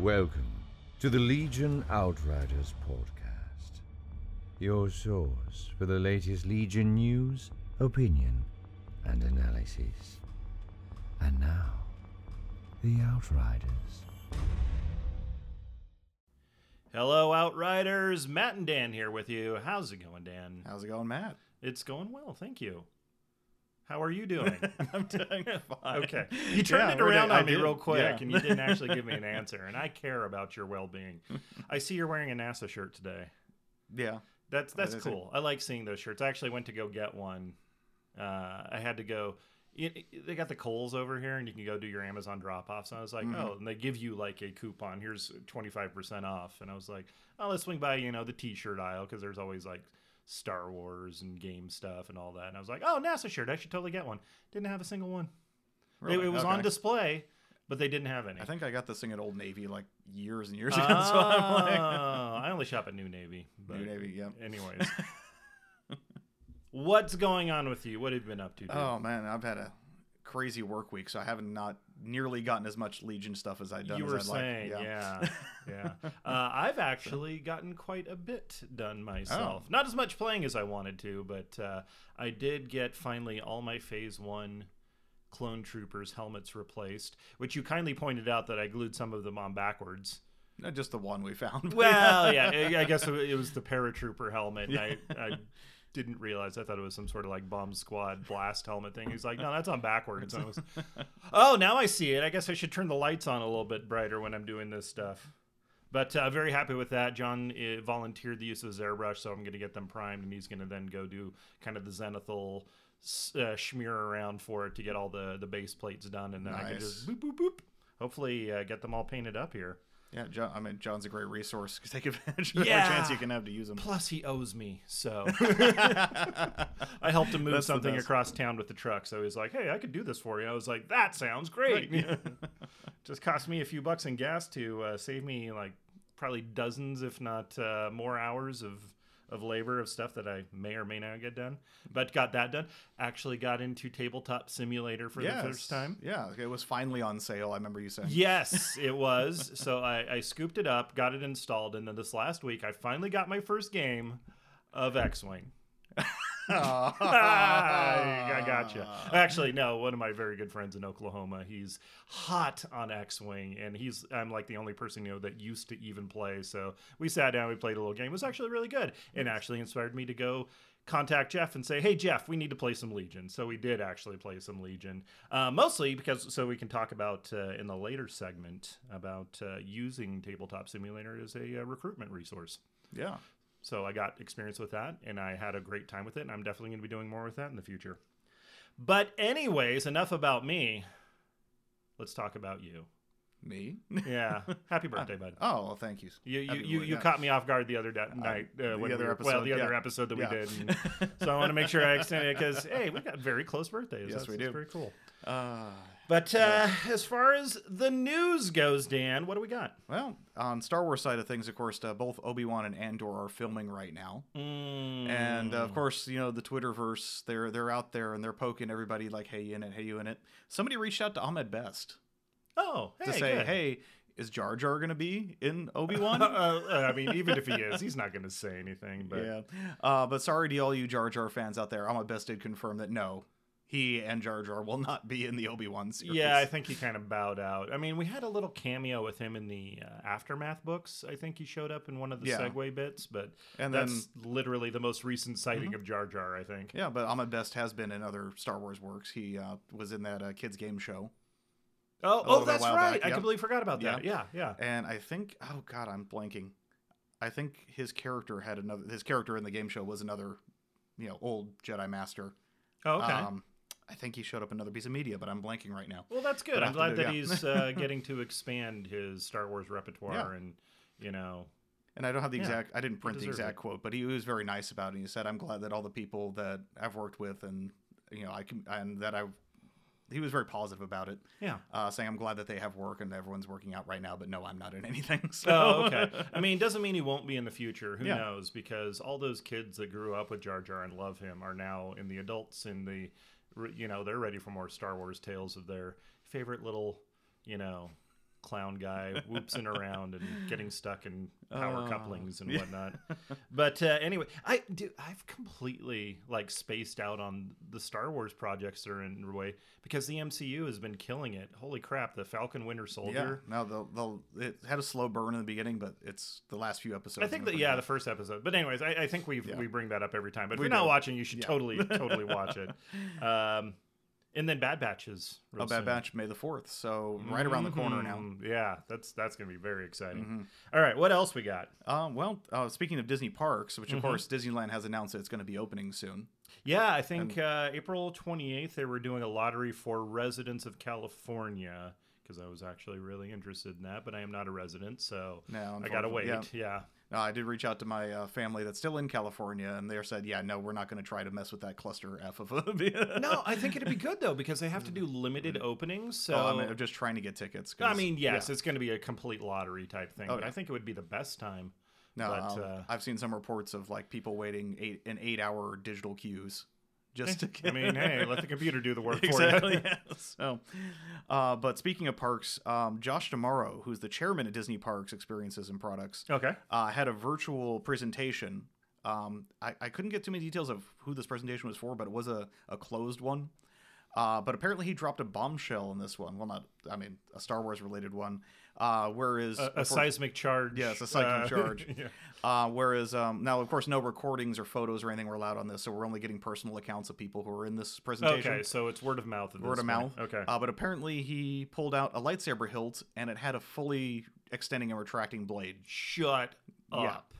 Welcome to the Legion Outriders podcast, your source for the latest Legion news, opinion, and analysis. And now, the Outriders. Hello, Outriders. Matt and Dan here with you. How's it going, Dan? How's it going, Matt? It's going well, thank you. How are you doing? I'm doing fine. okay. You turned Yeah, it around on me real quick, yeah. and you didn't actually give me an answer, and I care about your well being. I see you're wearing a NASA shirt today. Yeah. That's that's it? cool. I like seeing those shirts. I actually went to go get one. Uh, I had to go. They got the Kohl's over here, and you can go do your Amazon drop offs. And I was like, Mm-hmm. oh, and they give you like a coupon. Here's twenty five percent off. And I was like, oh, let's swing by, you know, the T-shirt aisle because there's always like Star Wars and game stuff and all that. And I was like, oh, NASA shirt. I should totally get one. Didn't have a single one. It- Really? It, was Okay. on display, but they didn't have any. I think I got this thing at Old Navy like years and years oh, ago. so I'm like, Oh, I only shop at New Navy. But New Navy, yeah. Anyways. What's going on with you? What have you been up to? Dude? Oh man, I've had a crazy work week, so I haven't not nearly gotten as much Legion stuff as I'd done. you as were I'd like. saying, yeah, yeah. Uh, I've actually gotten quite a bit done myself. Oh. Not as much playing as I wanted to, but uh, I did get finally all my Phase One clone troopers helmets replaced, which you kindly pointed out that I glued some of them on backwards. Not just the one we found. Well, yeah, I guess it was the paratrooper helmet. And I, I didn't realize. I thought it was some sort of like bomb squad blast helmet thing. He's like, no, that's on backwards. Was, oh, now I see it. I guess I should turn the lights on a little bit brighter when I'm doing this stuff. But uh, very happy with that. John uh, volunteered the use of his airbrush, so I'm going to get them primed, and he's going to then go do kind of the zenithal uh, smear around for it to get all the the base plates done, and then I can just boop boop boop. Hopefully, uh, get them all painted up here. Yeah, John, I mean, John's a great resource. Take advantage of Yeah. every chance you can have to use him. Plus, he owes me, so I helped him move That's something across town with the truck. So he's like, "Hey, I could do this for you." I was like, "That sounds great." Just cost me a few bucks in gas to uh, save me like probably dozens, if not uh, more hours of of labor of stuff that I may or may not get done. But got that done. Actually, got into tabletop simulator for Yes. the first time. Yeah, it was finally on sale. I remember you saying. Yes, it was. so I, I scooped it up, got it installed, and then this last week I finally got my first game of X-wing. I gotcha. Actually, no. One of my very good friends in Oklahoma, he's hot on X-wing, and he's I'm like the only person you know that used to even play. So we sat down, we played a little game. It was actually really good, and actually inspired me to go contact Jeff and say, "Hey, Jeff, we need to play some Legion." So we did actually play some Legion, uh, mostly because so we can talk about uh, in the later segment about uh, using Tabletop Simulator as a uh, recruitment resource. Yeah. So I got experience with that and I had a great time with it and I'm definitely going to be doing more with that in the future. But anyways, enough about me. Let's talk about you. Me? Yeah. Happy birthday, bud. Oh, well, thank you. You you, Happy you, you caught me off guard the other da- night. Uh, the other we were- well, episode, the other yeah. episode that Yeah. we did. And so I want to make sure I extend it because hey, we got very close birthdays. Yes, That's, we do. very cool. Uh, But uh, as far as the news goes, Dan, what do we got? well, on Star Wars side of things, of course, uh, both Obi Wan and Andor are filming right now. And uh, of course, you know the Twitterverse. They're they're out there and they're poking everybody like, "Hey, you in it? Hey, you in it?" Somebody reached out to Ahmed Best oh, hey, to say, good. "Hey, is Jar Jar going to be in Obi Uh, Wan?" uh, I mean, even if he is, he's not going to say anything. But yeah. Uh, but sorry to all you Jar Jar fans out there. Ahmed Best did confirm that no, he and Jar Jar will not be in the Obi Wan series. Yeah, I think he kind of bowed out. I mean, we had a little cameo with him in the uh, aftermath books. I think he showed up in one of the Yeah. segue bits, but And that's literally the most recent sighting Mm-hmm. of Jar Jar. I think. Yeah, but Ahmed Best has been in other Star Wars works. He uh, was in that uh, kids game show. Oh, oh, that's right. back, I completely forgot about that. Yeah, yeah. and I think oh god, I'm blanking. I think his character had another. His character in the game show was another, you know, old Jedi Master. Oh, okay. Um, I think he showed up another piece of media, but I'm blanking right now. well, that's good. but I'm glad that yeah. he's uh, getting to expand his Star Wars repertoire, Yeah. and you know, And I don't have the Yeah, exact. I didn't print the exact it. quote, but he was very nice about it. He said, "I'm glad that all the people that I've worked with, and you know, I can, and that I." He was very positive about it, yeah. uh, saying, "I'm glad that they have work and everyone's working out right now, but no, I'm not in anything." So, Oh, okay. I mean, doesn't mean he won't be in the future. Who Yeah. knows? Because all those kids that grew up with Jar Jar and love him are now in the adults in the, you know, they're ready for more Star Wars tales of their favorite little, you know, clown guy whoopsing around and getting stuck in power Oh, couplings and yeah. whatnot. But uh, anyway, I do. I've completely like spaced out on the Star Wars projects that are underway because the MCU has been killing it. Holy crap! The Falcon Winter Soldier. Yeah, no, they'll, they'll it had a slow burn in the beginning, but it's the last few episodes. I think that yeah, the first episode. But anyways, I, I think we Yeah. we bring that up every time. But if We you're not watching, you should Yeah. totally totally watch it. Um, and then Bad Batches. good. a bad batch May the fourth, so right around the corner now. Mhm. Yeah, that's that's gonna be very exciting. Mhm. All right, what else we got? Um, well, uh, speaking of Disney parks, which of Mhm. course Disneyland has announced that it's going to be opening soon. Yeah, I think uh, April 28th they were doing a lottery for residents of California because I was actually really interested in that, but I am not a resident, so Now, I gotta wait. Yeah. Yeah. Uh, I did reach out to my uh, family that's still in California, and they said, "Yeah, no, we're not going to try to mess with that cluster F of a." No, I think it'd be good though because they have to do limited openings. So oh, I mean, just trying to get tickets. I mean, yes, yeah. it's going to be a complete lottery type thing. But. I think it would be the best time. No, but, um, uh, I've seen some reports of like people waiting eight in eight hour digital queues just to I mean, hey, let the computer do the work exactly. for you. yeah. So, uh, but speaking of parks, um, Josh D'Amaro, who's the chairman of Disney Parks Experiences and Products, okay. uh, had a virtual presentation. Um, I, I couldn't get too many details of who this presentation was for, but it was a, a closed one. Uh, but apparently he dropped a bombshell in this one. Well, not, I mean, a Star Wars related one. Uh, whereas, A, a seismic charge. Yes, a seismic uh, charge. yeah. uh, whereas um, now, of course, no recordings or photos or anything were allowed on this, so we're only getting personal accounts of people who are in this presentation. Okay, so it's word of mouth. Word of mouth. Okay. Uh, but apparently, he pulled out a lightsaber hilt, and it had a fully extending and retracting blade. Shut Yeah. up.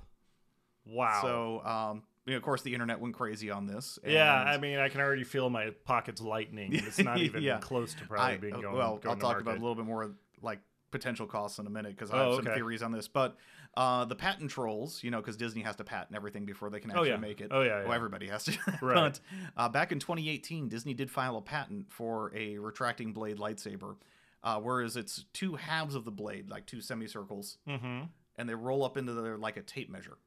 Wow. So, um, of course, the internet went crazy on this. yeah, I mean, I can already feel my pockets lightening. It's not even Yeah. close to probably I- being uh, going. well, going I'll talk about a little bit more like potential costs in a minute because I Oh, have some theories on this. But uh, the patent trolls, you know, because Disney has to patent everything before they can Oh, actually yeah. make it. Oh, yeah, Well, yeah. everybody has to. Right. but uh, back in 2018, Disney did file a patent for a retracting blade lightsaber, uh, whereas it's two halves of the blade, like two semicircles, Mm-hmm. and they roll up into the like a tape measure.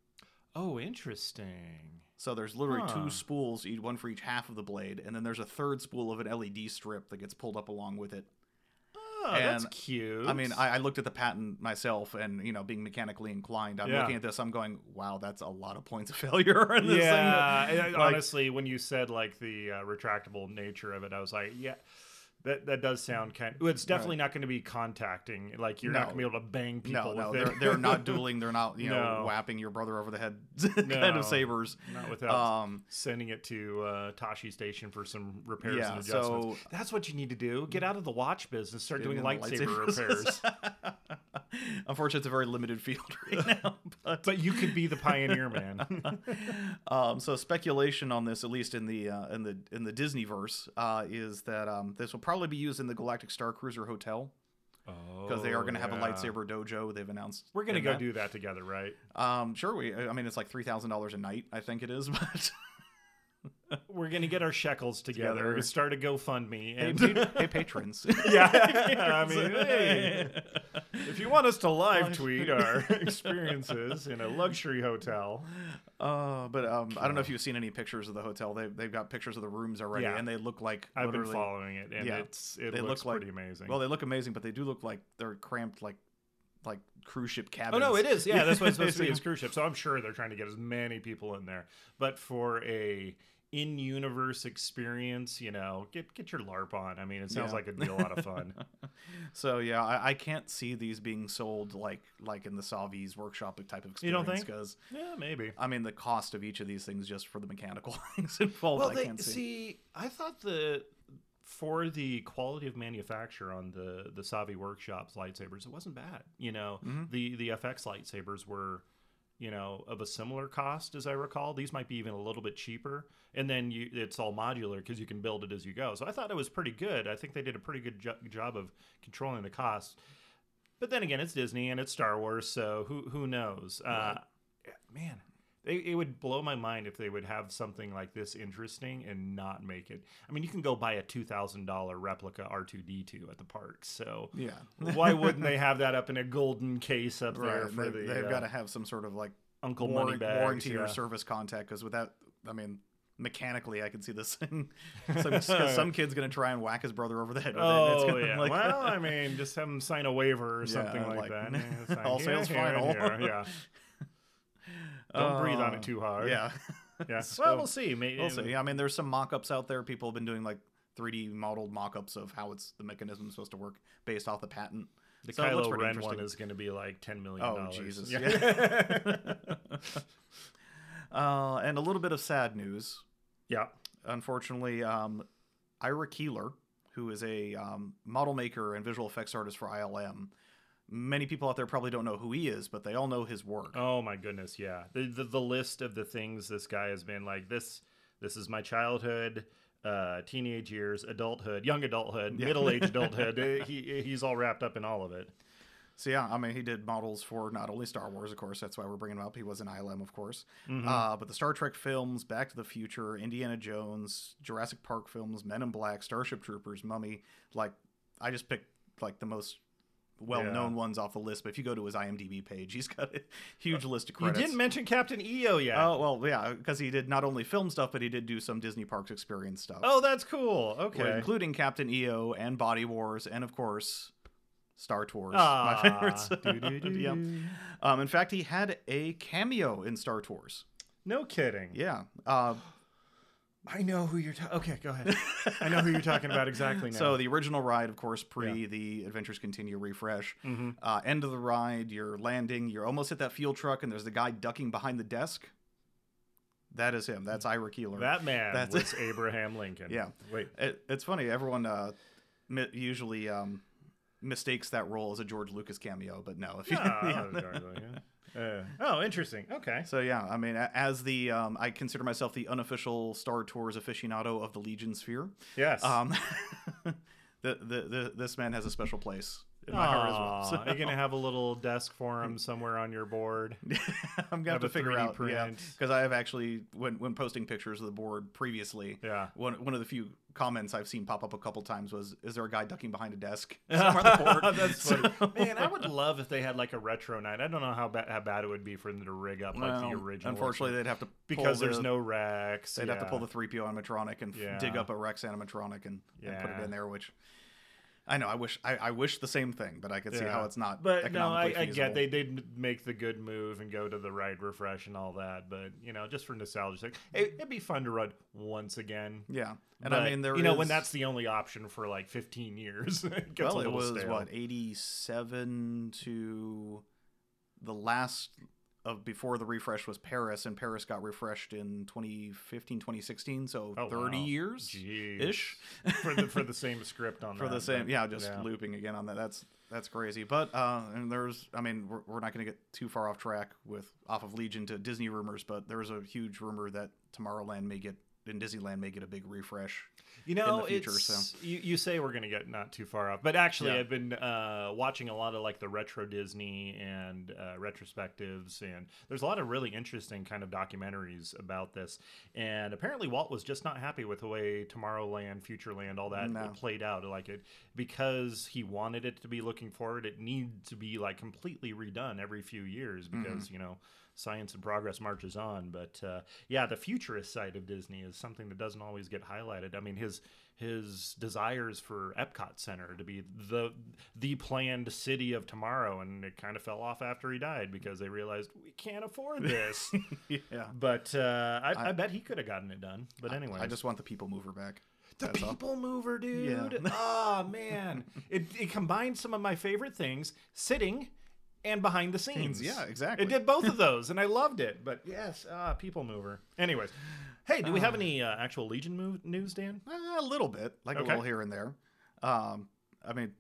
Oh, interesting. So there's literally Huh. two spools, one for each half of the blade, and then there's a third spool of an LED strip that gets pulled up along with it. Oh, that's And, cute. I mean, I, I looked at the patent myself, and you know, being mechanically inclined, I'm Yeah. looking at this, I'm going, "Wow, that's a lot of points of failure." In this yeah. thing. Like- honestly, when you said like the uh, retractable nature of it, I was like, yeah. That, that does sound kind. Of, it's definitely not going to be contacting. Like you're not going to be able to bang people no, no, they're, they're not dueling. They're not, you know, No. whapping your brother over the head kind No. of sabers. not without Um, sending it to uh, Tosche Station for some repairs Yeah, and adjustments. so- That's what you need to do. Get out of the watch business. Start doing Doing lightsaber repairs. Unfortunately, it's a very limited field right now. But, but you could be the pioneer, man. um, so speculation on this, at least in the uh, in the in the Disney verse, uh, is that um, this will probably be used in the Galactic Star Cruiser Hotel because they are going to have a Oh, lightsaber dojo. They've announced We're gonna go that. do that together, right? Um, sure. We. I mean, it's like three thousand dollars a night. I think it is, but. We're gonna get our shekels together. Together. Start a GoFundMe. hey, And pa- hey, patrons. yeah, I mean, hey, if you want us to live tweet our experiences in a luxury hotel, Uh, but um, I don't know if you've seen any pictures of the hotel. They they've got pictures of the rooms already, Yeah. and they look like I've been following it, and yeah, it's it they looks look like- pretty amazing. Well, they look amazing, but they do look like they're cramped, like like cruise ship cabins. Oh no, it is. Yeah, that's what it's supposed to be. It's cruise ship. So I'm sure they're trying to get as many people in there. But for a in-universe experience, you know, get get your LARP on. I mean, it sounds Yeah. like it'd be a lot of fun. So yeah, I, I can't see these being sold like like in the Savi's workshop type of experience. You don't think? Because yeah, maybe. I mean, the cost of each of these things just for the mechanical things involved, Well, I they, can't see. see, I thought the for the quality of manufacture on the the Savi Workshops lightsabers, it wasn't bad. You know, Mhm. the the FX lightsabers were, you know, of a similar cost as I recall. These might be even a little bit cheaper, and then you it's all modular because you can build it as you go. So I thought it was pretty good. I think they did a pretty good jo- job of controlling the cost. But then again, it's Disney and it's Star Wars, so who who knows? Uh, man, they, it would blow my mind if they would have something like this interesting and not make it. I mean, you can go buy a two thousand dollar replica R two D two at the park, so yeah, why wouldn't they have that up in a golden case up there right. for They, the have uh, got to have some sort of like Uncle warran- Moneybags? warranty yeah. or service contact because without, I mean, mechanically, I can see this. thing. some, some kid's gonna try and whack his brother over the head with it. Oh it's yeah. like- well, I mean, just have him sign a waiver or something like, like, that. Yeah, all sales final. Yeah. Don't breathe on Uh, it too hard. yeah. Yeah. So, well, we'll see. Maybe We'll see. I mean, there's some mock-ups out there. People have been doing like 3D modeled mock-ups of how it's the mechanism is supposed to work based off the patent. The So Kylo Ren one is going to be like ten million. dollars. Jesus! Yeah. Yeah. uh, and a little bit of sad news. yeah. Unfortunately, um, Ira Keeler, who is a um, model maker and visual effects artist for ILM, many people out there probably don't know who he is, but they all know his work. Oh my goodness, yeah. The, the the list of the things this guy has been like this this is my childhood, uh teenage years, adulthood, young adulthood, Yeah. middle-aged adulthood. Uh, he he's all wrapped up in all of it. So yeah, I mean, he did models for not only Star Wars, of course. That's why we're bringing him up. He was in ILM, of course, Mhm. uh, but the Star Trek films, Back to the Future, Indiana Jones, Jurassic Park films, Men in Black, Starship Troopers, Mummy. Like, I just picked like the most well-known ones off the list. But if you go to his IMDb page, he's got a huge list of Uh, You didn't mention Captain EO yet. Oh well, yeah, because he did not only film stuff, but he did do some Disney Parks experience stuff. Oh, that's cool. Okay. including Captain EO and Body Wars, and of course, Star Tours. Ah, my favorites. yeah. Um, in fact, he had a cameo in Star Tours. No kidding. Yeah. Uh, I know who you're talking. Okay, go ahead. I know who you're talking about exactly now. so the original ride, of course, pre the Adventures Continue refresh. Mhm. Uh, end of the ride, you're landing, you're almost at that fuel truck, and there's the guy ducking behind the desk. That is him. That's Ira Keeler. that man That's- was Abraham Lincoln. Yeah. Wait. It, it's funny. Everyone uh, mi- usually um, mistakes that role as a George Lucas cameo, but no. If you, Ah, yeah. Uh, oh, interesting. Okay. So yeah, I mean, as the um, I consider myself the unofficial Star Tours aficionado of the Legion sphere. Yes. Um, the, the, the this man has a special place in my heart as well. So- You're gonna have a little desk for him somewhere on your board. I'm gonna have, have to figure out because I have actually when when posting pictures of the board previously. Yeah. One, one of the few comments I've seen pop up a couple times was, "Is there a guy ducking behind a desk somewhere on the board?" That's funny. Man, I would love if they had like a retro night. I don't know how bad how bad it would be for them to rig up like the original. Unfortunately, they'd have to pull because there's no Rex. They'd have to pull the 3PO animatronic and Yeah. dig up a Rex animatronic and, and put it in there, which I know I wish I, I wish the same thing, but I can see how it's not. But no, I, I get they did make the good move and go to the ride refresh and all that. But you know, just for nostalgia's sake, it, it'd be fun to run once again. Yeah, and But, I mean there you know when that's the only option for like 15 years. it gets well, a it was stale. what 87 to the last of before the refresh was Paris, and Paris got refreshed in 2015, 2016. So Oh, 30 wow. years ish for the for the same script on for that, the same. but- Yeah, just looping again on that. That's that's crazy. But uh, and there's, I mean, we're, we're not going to get too far off track with off of Legion to Disney rumors, but there's a huge rumor that Tomorrowland may get and Disneyland may get a big refresh. You know, in the future, it's, so. you, you say we're gonna get not too far off, but actually, Yeah. I've been uh, watching a lot of like the retro Disney and uh, retrospectives, and there's a lot of really interesting kind of documentaries about this. And apparently, Walt was just not happy with the way Tomorrowland, Futureland, all that No. played out. Like it because he wanted it to be looking forward. It needs to be like completely redone every few years Mm-hmm. because you know science and progress marches on. But uh, yeah, the futurist side of Disney is something that doesn't always get highlighted. I mean, his his desires for Epcot Center to be the the planned city of tomorrow, and it kind of fell off after he died because they realized we can't afford this. yeah. but uh, I, I, I- bet he could have gotten it done. But anyway, I just want the people mover back. the That's all. people mover, dude. Yeah. oh man, it it combined some of my favorite things: sitting and behind the scenes. Yeah, exactly. It did both of those, and I loved it. But yes, uh, people mover. Anyways, hey, do we have any uh, actual Legion move news, Dan? Uh, a little bit, like Okay. a little here and there. Um, I mean,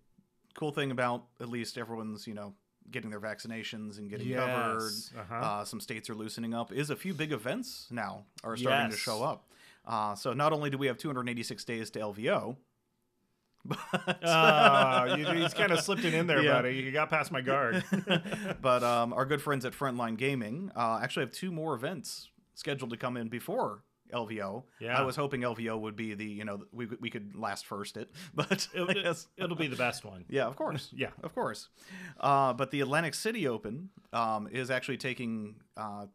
cool thing about at least everyone's, you know, getting their vaccinations and getting covered. Yes, uh-huh. Uh, some states are loosening up. Is a few big events now are starting to show up. Uh, so not only do we have 286 days to LVO, but Uh, you, he's kind of slipped it in there, Yeah. buddy. You got past my guard. but um, our good friends at Frontline Gaming uh, actually have two more events scheduled to come in before LVO. Yeah. I was hoping LVO would be the you know we we could last first it, but It, will be the best one. yeah, of course, Yeah. of course. Uh, but the Atlantic City Open um, is actually taking uh,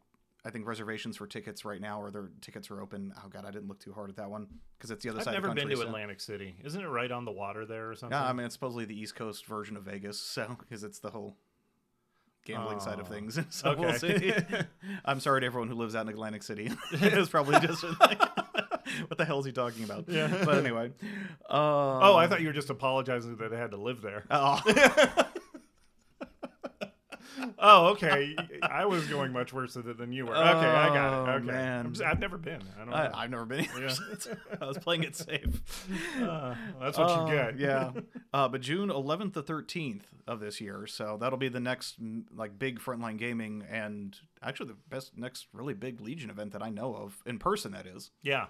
I think reservations for tickets right now, or their tickets are open. Oh god, I didn't look too hard at that one because it's the other side. I've never of the been to so- Atlantic City. Isn't it right on the water there or something? Yeah, I mean it's supposedly the East Coast version of Vegas, so because it's the whole gambling side of Oh. things. So we'll see. I'm sorry to everyone who lives out in Atlantic City. it's probably just like, what the hell is he talking about? Yeah. But anyway. Oh, I um, thought you were just apologizing that they had to live there. Oh. Oh, okay. I was going much worse with it than you were. Okay, I got it. Oh, Okay, man. Just- I've never been. I don't know. I, I've never been. Yeah. I was playing it safe. Uh, that's what Uh, you get. yeah. Uh, but June 11th to 13th of this year, so that'll be the next mm, like big frontline gaming and actually the best next really big Legion event that I know of in person. That is. yeah.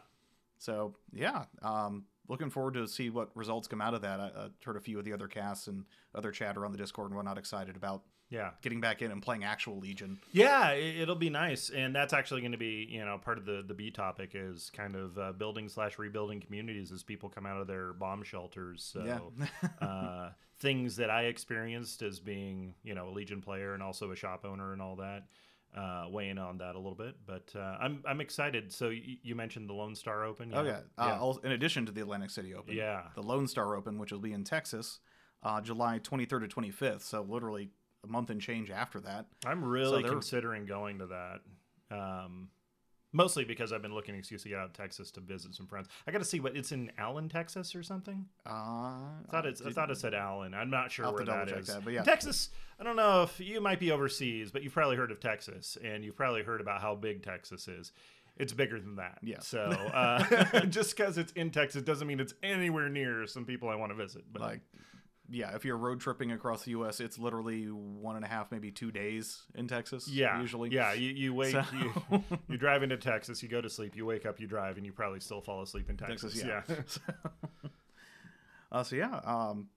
So yeah, um, looking forward to see what results come out of that. I, I heard a few of the other casts and other chatter on the Discord and whatnot excited about Yeah. getting back in and playing actual Legion. Yeah, it, it'll be nice, and that's actually going to be you know part of the the B topic is kind of uh, building slash rebuilding communities as people come out of their bomb shelters. So Yeah. uh, things that I experienced as being you know a Legion player and also a shop owner and all that. Uh, weighing on that a little bit, but uh, I'm I'm excited. So y- you mentioned the Lone Star Open. Oh yeah. Uh, yeah. in addition to the Atlantic City Open, Yeah. the Lone Star Open, which will be in Texas, uh, July 23rd to 25th. So literally a month and change after that. I'm really they're- considering going to that. Um, mostly because I've been looking excuse to get out of Texas to visit some friends. I got to see what it's in Allen, Texas, or something. Uh, I thought it's, I thought it said Allen. I'm not sure where that is. that, but yeah. Texas. I don't know if you might be overseas, but you've probably heard of Texas, and you've probably heard about how big Texas is. It's bigger than that. Yeah. So uh, just because it's in Texas doesn't mean it's anywhere near some people I want to visit. But like, yeah, if you're road tripping across the U.S., it's literally one and a half, maybe two days in Texas. Yeah, usually. Yeah, you, you wait, So- you, you drive into Texas, you go to sleep, you wake up, you drive, and you probably still fall asleep in Texas. Texas, yeah. uh, so yeah, um,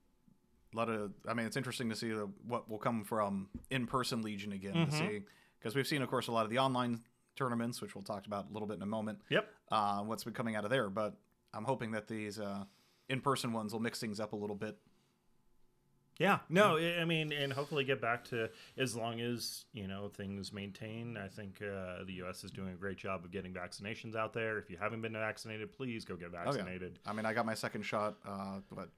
a lot of. I mean, it's interesting to see the, what will come from in-person Legion again to Mhm. see because we've seen, of course, a lot of the online tournaments, which we'll talk about a little bit in a moment. Yep. Uh, what's been coming out of there, but I'm hoping that these uh, in-person ones will mix things up a little bit. Yeah. No, I I mean, and hopefully get back to as long as you know things maintain. I think uh, the U.S. is doing a great job of getting vaccinations out there. If you haven't been vaccinated, please go get Oh, yeah. vaccinated. I mean, I got my second shot. Uh, what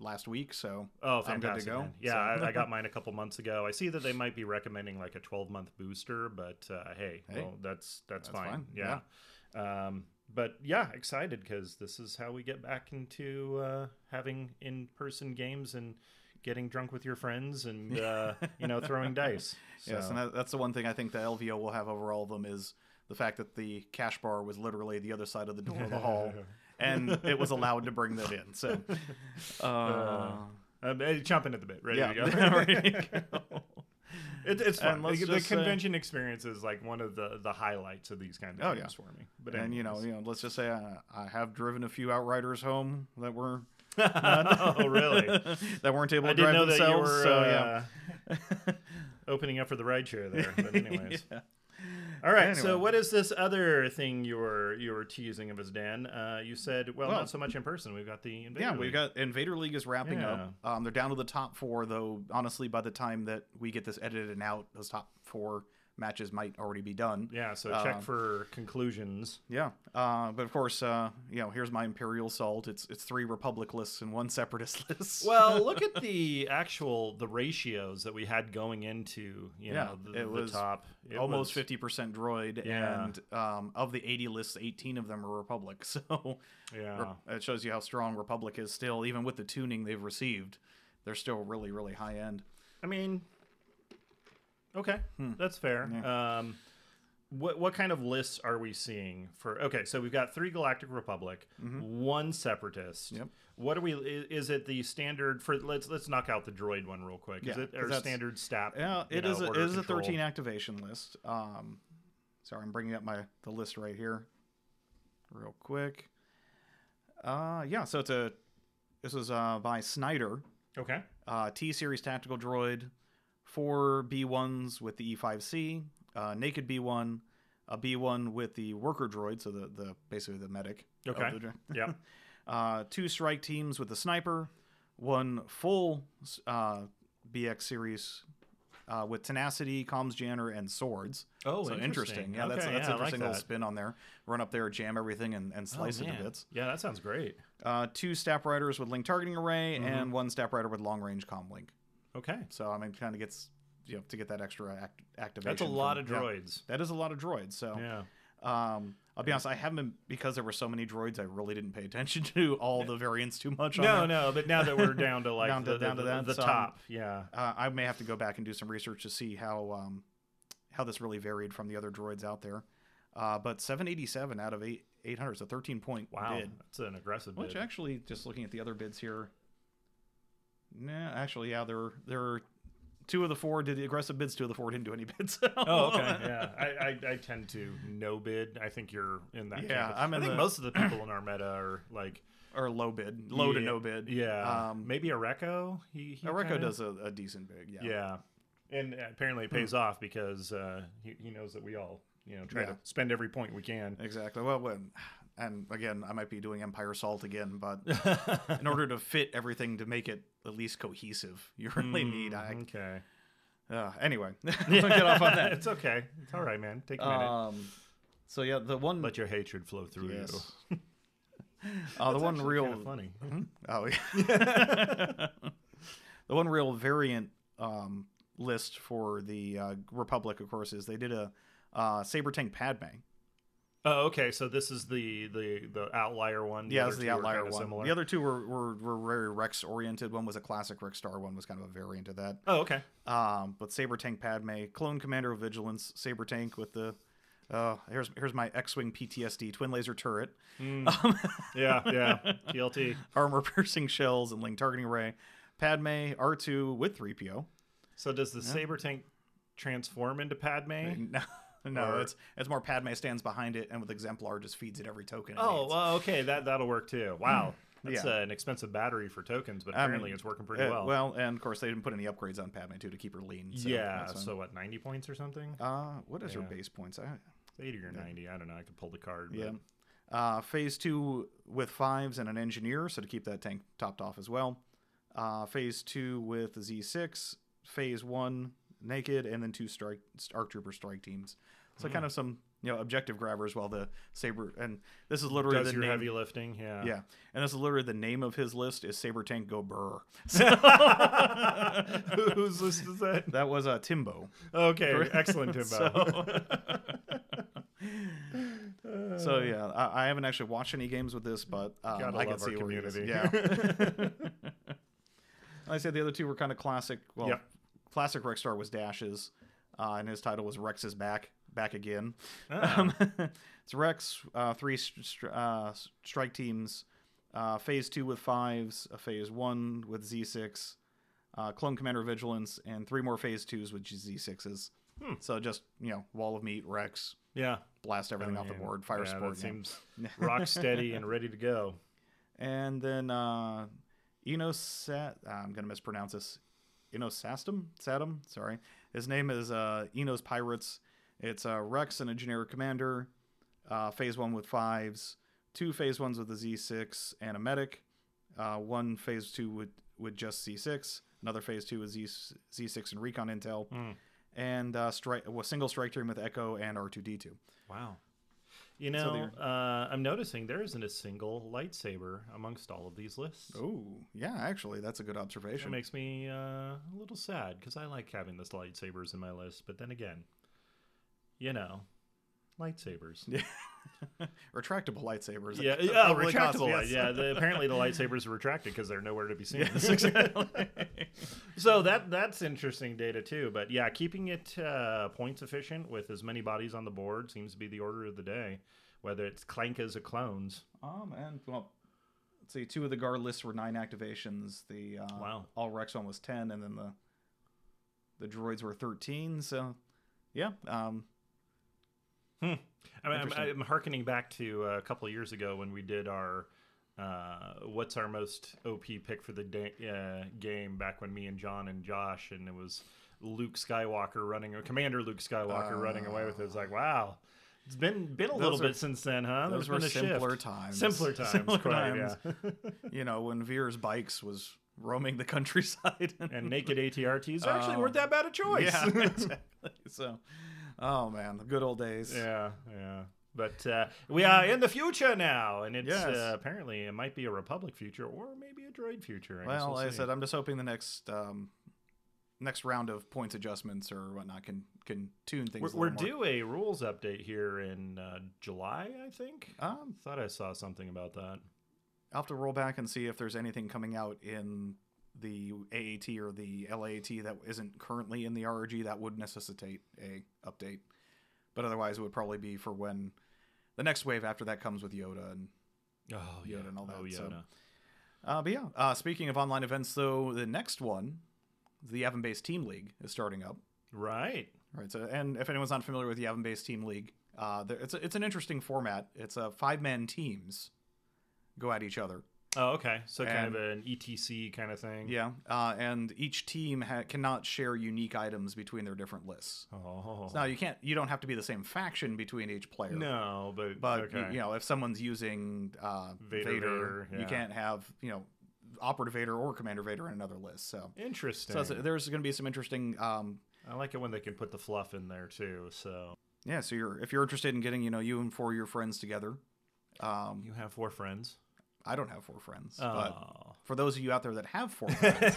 last week? So Oh, I'm good to go. man. Yeah, So- I, I got mine a couple months ago. I see that they might be recommending like a 12 month booster, but uh, hey, Hey, well, that's that's, that's fine. fine, Yeah. Um, but yeah, excited because this is how we get back into uh, having in person games and getting drunk with your friends and uh, you know throwing dice. Yes, and that, that's the one thing I think the LVO will have over all of them is the fact that the cash bar was literally the other side of the door of the hall, and it was allowed to bring that in. So, uh, Uh, chomping at the bit, ready yeah, to go. ready to go. It, it's fun. Let's The, the just say- convention experience is like one of the, the highlights of these kind of Oh, games for me. But and you know, you know, let's just say I, I have driven a few Outriders home that were oh, really? that weren't able to I didn't drive know that you themselves. were so yeah. uh, opening up for the ride share there. But anyways, Yeah. all right. So, what is this other thing you were you were teasing of us, Dan? Uh, you said, well, Well- not so much in person. We've got the Invader Yeah, we've League. got Invader League is wrapping up. Um, they're down to the top four, though. Honestly, by the time that we get this edited and out, those top four matches might already be done. yeah. So check um, for conclusions. Yeah, uh, but of course, uh, you know, here's my Imperial Salt. It's it's three Republic lists and one Separatist list. Well, look at the actual the ratios that we had going into you Yeah, know the, it the was top. It almost was- fifty percent droid, Yeah. and um, of the eighty lists, eighteen of them are Republic. So Yeah. it shows you how strong Republic is still, even with the tuning they've received. They're still really, really high end. I mean, okay, Hmm. that's fair. Um, what what kind of lists are we seeing for? Okay, so we've got three Galactic Republic, one Separatist. Mm-hmm. Yep. What are we? Is it the standard for? Let's let's knock out the droid one real quick. Is Yeah, it 'cause our standard stat? Yeah, it know. A, it is a thirteen activation list. Um, sorry, I'm bringing up my the list right here, real quick. Uh, yeah. So it's a. This is uh by Snyder. Okay. uh, T series tactical droid, four B1s with the E5C, uh, naked B1, a B1 with the worker droid, so the, the basically the medic. Okay. the Yeah. uh, two strike teams with the sniper, one full uh, BX series uh, with tenacity, comms jammer, and swords. Oh, so interesting. Yeah, that's Okay, that's yeah, I an like interesting little spin on there. Run up there, jam everything, and, and Oh, slice it to bits. Yeah, that sounds great. Uh, two Stap Riders with link targeting array, Mm-hmm. and one Stap Rider with long range comm link. Okay. So I mean, kind of gets you know to get that extra act- activation. That's a lot from- of yeah. droids. That is a lot of droids. So Yeah. um, I'll be honest, I haven't been, because there were so many droids. I really didn't pay attention to all the variants too much. on No, no, but now that we're down to like Down to- the, down to the, that, the so, um, top, yeah. Uh, I may have to go back and do some research to see how um, how this really varied from the other droids out there. Uh, but 787 out of 8 800 is a 13 point Wow, bid. that's an aggressive Which bid. actually, just looking at the other bids here, nah, actually, yeah, there were- there were two of the four did the aggressive bids. Two of the four didn't do any bids. Oh, okay. Yeah, I, I, I tend to no bid. I think you're in that. Yeah. I'm I think the- most of the people in our meta are like or low bid, low to no bid. Yeah, um, maybe Areco. He, he Areco kinda- does a, a decent bid. Yeah, Yeah, and apparently it pays off because uh, he he knows that we all you know try Yeah. to spend every point we can. exactly. Well, when, and again, I might be doing Empire Salt again, but in order to fit everything to make it at least cohesive, you really need. I, okay. uh, anyway, we'll get off on that. it's okay. It's all right, man. Take a minute. Um, so yeah, the one, Let your hatred flow through yes. you. uh, the one real funny. Oh yeah. the one real variant um, list for the uh, Republic, of course, is they did a uh, saber tank Padme. Oh, okay. So this is the the the outlier one. Yeah, it's the outlier one. Similar. The other two were, were, were very Rex oriented. One was a classic Rex Star. One was kind of a variant of that. Oh, okay. Um, but saber tank Padme, clone commander of vigilance, saber tank with the. Uh, here's here's my X-wing PTSD twin laser turret, Hmm. um, Yeah, yeah. TLT. armor piercing shells and link targeting array. Padme R2 with 3PO. So does the saber tank transform into Padme? No, no, Or- it's it's more Padme stands behind it, and with Exemplar just feeds it every token. it Oh, well, okay. That that'll work too. Wow. That's Yeah. uh, an expensive battery for tokens, but I apparently mean, it's working pretty Uh, well. and of course they didn't put any upgrades on Padme too to keep her lean. So yeah. So what? Ninety points or something? uh, what is her base points? I, Eighty or ninety? I don't know. I could pull the card. yeah. Uh, phase two with fives and an engineer, so to keep that tank topped off as well. Uh, phase two with the Z6. Phase one naked, and then two strike ARC Trooper strike teams. So Hmm. kind of some you know objective grabbers while the saber and this is literally does the your name, heavy lifting? Yeah. Yeah, and this is literally the name of his list is Saber Tank Go Burr. Whose list is that? That was uh, Timbo. Okay. Excellent, Timbo. So, so yeah, I, I haven't actually watched any games with this, but um, I can see where community. Yeah. like I said, the other two were kind of classic. Well, Yep. Classic Rex Star was Dashes, uh, and his title was Rex is back, back again. Ah. Um, it's Rex, uh, three st- uh, strike teams, uh, phase two with fives, a phase one with Z6, uh, Clone Commander Vigilance, and three more phase twos with Z6s. Hmm. So just, you know, wall of meat, Rex, yeah. blast everything off the board, fire yeah, support. That seems rock steady and ready to go. And then uh, Enosat, I'm going to mispronounce this. Enosastum? Satum? Sorry. His name is uh, Enos Pirates. It's uh, Rex and a generic commander. Uh, phase one with fives. Two phase ones with a Z6 and a medic. Uh, one phase two with, with just Z6. Another phase two with Z, Z6 and recon intel. Mm. And uh, strike, a single strike team with Echo and R2D2. Wow. You So know, uh, I'm noticing there isn't a single lightsaber amongst all of these lists. Oh, yeah, actually, that's a good observation. It makes me uh, a little sad because I like having the lightsabers in my list. But then again, you know, lightsabers. Yeah. Retractable lightsabers. Yeah, yeah, retractable. yes. Yeah, the, apparently the lightsabers are retracted because they're nowhere to be seen. Exactly. so that that's interesting data too. But yeah, keeping it uh, points efficient with as many bodies on the board seems to be the order of the day. Whether it's clankas or clones. um, and well, let's see. Two of the guard lists were nine activations. The uh, Wow. all Rex one was ten, and then the the droids were thirteen. So, yeah. Um, I mean, I'm, I'm harkening back to uh, a couple of years ago when we did our uh, what's our most OP pick for the da- uh, game back when me and John and Josh and it was Luke Skywalker running or Commander Luke Skywalker running away with it. It's like wow, it's been been a little are- bit since then, huh? those were simpler times. Simpler times, Simpler quite, times. yeah. you know, when Veer's bikes was roaming the countryside. and naked ATRTs actually weren't that bad a choice. yeah, exactly. So, oh man, the good old days. yeah, yeah. But uh, we are in the future now, and it's Yes. uh, apparently it might be a Republic future or maybe a Droid future. I Well, we'll like I said, I'm just hoping the next um, next round of points adjustments or whatnot can can tune things. we're, a we're due a rules update here in uh, July, I think. Um, Thought I saw something about that. I'll have to roll back and see if there's anything coming out in the AAT or the LAAT that isn't currently in the RRG that would necessitate a update. But otherwise, it would probably be for when the next wave after that comes with Yoda and Oh yeah, and all Oh that, so- Yoda. Uh, but yeah, uh, speaking of online events, though, the next one, the Yavin Based Team League, is starting up. Right. Right. So, and if anyone's not familiar with the Yavin Based Team League, uh, there, it's a, it's an interesting format. It's a five man teams go at each other. Oh, okay. So kind of an ETC kind of thing. Yeah. Uh, and each team ha- cannot share unique items between their different lists. Oh. Now you can't. You don't have to be the same faction between each player. no, but But okay. you, you know, if someone's using uh, Vader, Vader, Vader, you can't have you know Operative Vader or Commander Vader in another list. So. Interesting. So there's going to be some interesting um, I like it when they can put the fluff in there too. So Yeah, so you're if you're interested in getting you know you and four of your friends together, um, you have four friends. I don't have four friends, but Oh. for those of you out there that have four friends,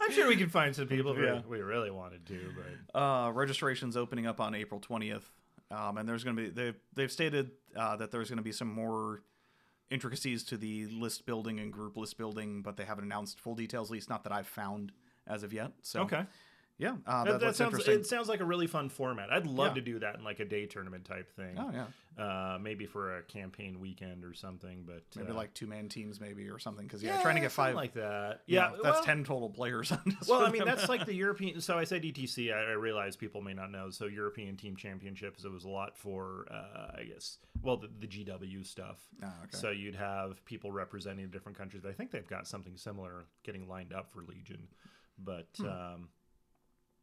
I'm sure we can find some people if Yeah. we, really wanted to, but uh, registration's opening up on April twentieth, um, and there's going to be they've they've stated uh, that there's going to be some more intricacies to the list building and group list building, but they haven't announced full details, at least not that I've found as of yet. So okay. Yeah, uh, That, that, that sounds it sounds like a really fun format. I'd love Yeah. to do that in like a day tournament type thing. Oh yeah, Uh, maybe for a campaign weekend or something, but maybe uh, like two man teams, maybe or something. Because yeah, trying to get five like that. you know, Yeah, that's well- ten total players. on this Well, I mean, that's like the European. So I said ETC. I, I realize people may not know. So European Team Championships. It was a lot for, uh, I guess, well, the, the GW stuff. Ah, okay. So you'd have people representing different countries. I think they've got something similar getting lined up for Legion, but Hmm. um,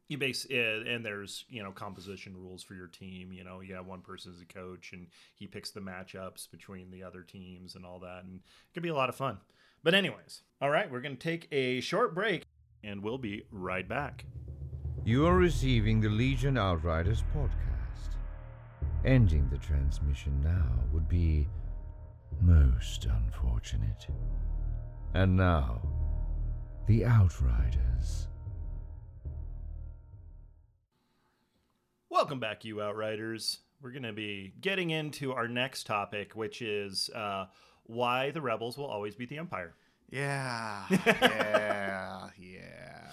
you base it, and there's you know composition rules for your team. You know, you have one person as a coach, and he picks the matchups between the other teams and all that, and it could be a lot of fun. But anyways, all right, we're gonna take a short break, and we'll be right back. You are receiving the Legion Outriders podcast. Ending the transmission now would be most unfortunate. And now, the Outriders. Welcome back, you Outriders. We're going to be getting into our next topic, which is uh, why the Rebels will always beat the Empire. Yeah, yeah, yeah.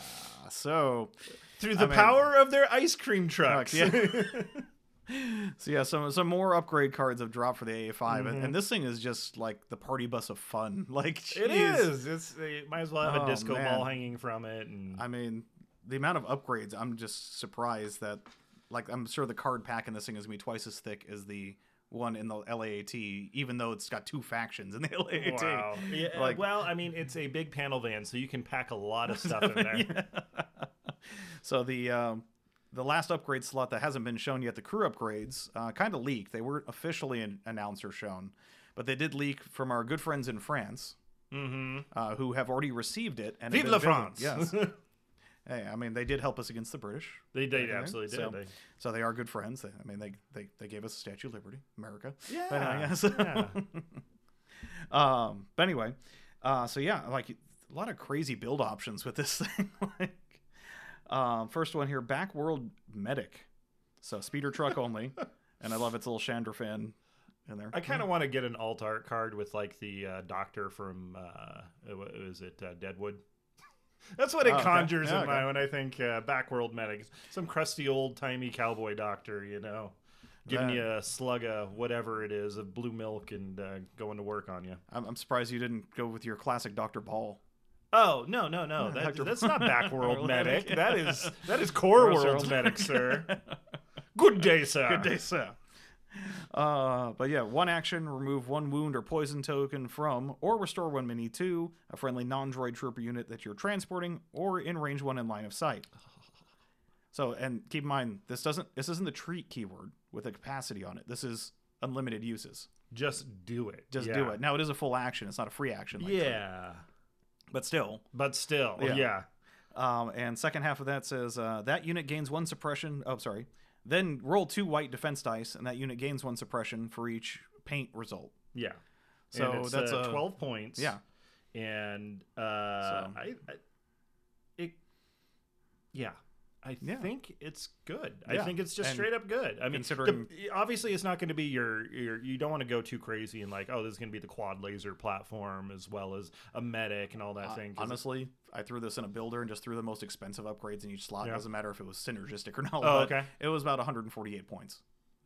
So, Through the I mean- power of their ice cream trucks. yeah. so yeah, some some more upgrade cards have dropped for the AA5, and, Mhm. and this thing is just like the party bus of fun. Like, it jeez. is. It's, it might as well have Oh, a disco man. ball hanging from it. And I mean, the amount of upgrades. I'm just surprised that, like, I'm sure the card pack in this thing is gonna be twice as thick as the one in the LAAT, even though it's got two factions in the LAAT. wow. Yeah, Like- well, I mean, it's a big panel van, so you can pack a lot of stuff in there. Yeah. so the um, the last upgrade slot that hasn't been shown yet, the crew upgrades, uh, kind of leaked. They weren't officially an- announced or shown, but they did leak from our good friends in France, Mm-hmm. uh, who have already received it. And Vive la France! Yes. Hey, I mean, they did help us against the British. they, they absolutely did. so- They- So they are good friends. They, I mean, they, they, they gave us the Statue of Liberty, America. yeah. But, uh, yes. yeah. um, but anyway, uh, so yeah, like a lot of crazy build options with this thing. like, um, first one here, Backworld Medic. So speeder truck only, and I love its little Chadra-Fan in there. I kind of want to get an alt art card with like the uh, doctor from uh, what is it uh, Deadwood? That's what it Oh, okay. conjures Yeah, in okay. mind when I think uh, backworld medic. Some crusty old timey cowboy doctor, you know, giving you a slug of whatever it is of blue milk and uh, going to work on you. I'm, I'm surprised you didn't go with your classic Doctor Ball. Oh no no no! That, that's not backworld medic. Medic, That is that is core world's world. medic, sir. Good day, sir. Good day, sir. Uh, but yeah, one action, remove one wound or poison token from, or restore one mini to a friendly non-droid trooper unit that you're transporting, or in range one in line of sight. So, and keep in mind, this doesn't, this isn't the treat keyword with a capacity on it. This is unlimited uses. Just do it. Just Yeah. do it. Now, it is a full action. It's not a free action. Like treat. Yeah. but still. But still, Yeah. yeah. Um, and second half of that says uh, that unit gains one suppression. Oh, sorry. Then roll two white defense dice, and that unit gains one suppression for each paint result. Yeah. So that's uh, a- 12 points. Yeah. And uh So- I, I it yeah. I Yeah. think it's good. Yeah. I think it's just And straight up good. I mean, considering- the, obviously it's not going to be your, your you don't want to go too crazy and like, oh, this is going to be the quad laser platform as well as a medic and all that Uh, thing. 'cause honestly, I threw this in a builder and just threw the most expensive upgrades in each slot. Yeah. Doesn't matter if it was synergistic or not. Oh, okay. It was about 148 points,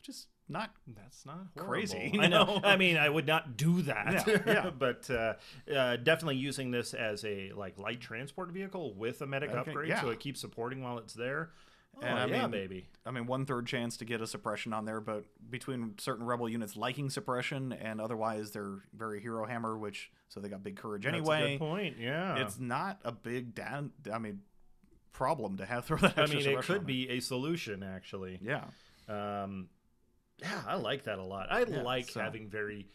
is not. That's not Crazy, horrible. you I know. know? I mean, I would not do that. Yeah, yeah. but uh, uh, definitely using this as a like light transport vehicle with a medic Okay, upgrade, so it keeps supporting while it's there. Oh, And I yeah, mean- baby. I mean, one third chance to get a suppression on there, but between certain rebel units liking suppression and otherwise they're very hero hammer, which so they got big courage That's a anyway. good point. Yeah. It's not a big down. I mean, problem to have throw that. I mean, it could be a solution actually. Yeah. Um, yeah, I like that a lot. I Yeah, like so- having very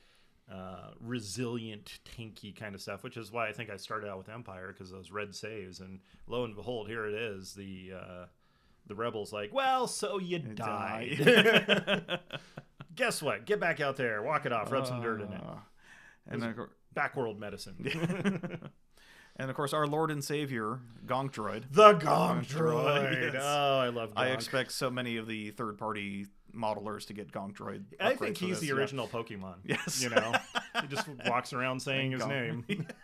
uh, resilient, tanky kind of stuff, which is why I think I started out with Empire because those red saves, and lo and behold, here it is. The uh, the rebels like, well, so you died. Guess what? Get back out there, walk it off, rub some dirt in it. Uh, And then, Backworld medicine. and of course, our Lord and Savior, Gonk Droid. the Gonk Droid, Droid. yes. Oh, I love. Gonk. I expect so many of the third party modelers to get Gonk Droid. I think he's the yeah. original Pokemon. Yes. You know, he just walks around saying his Gonk. name.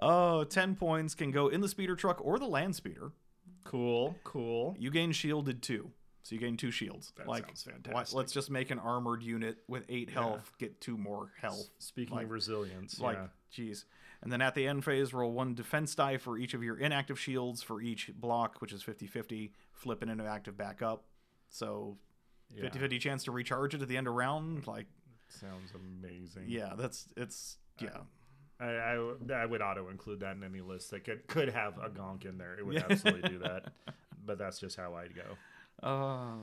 Oh, 10 points can go in the speeder truck or the land speeder. Cool, cool. You gain shielded two. So you gain two shields. That like, sounds fantastic. let's just make an armored unit with eight health get two more health. Speaking Like- of resilience, Like, yeah. jeez. And then at the end phase, roll one defense die for each of your inactive shields for each block, which is 50 50. Flip an inactive back up. So yeah. 50 50 chance to recharge it at the end of round. Like, Sounds amazing. yeah, that's, it's, yeah. I I would auto include that in any list that could could have a gonk in there. It would absolutely do that. But that's just how I'd go. Uh,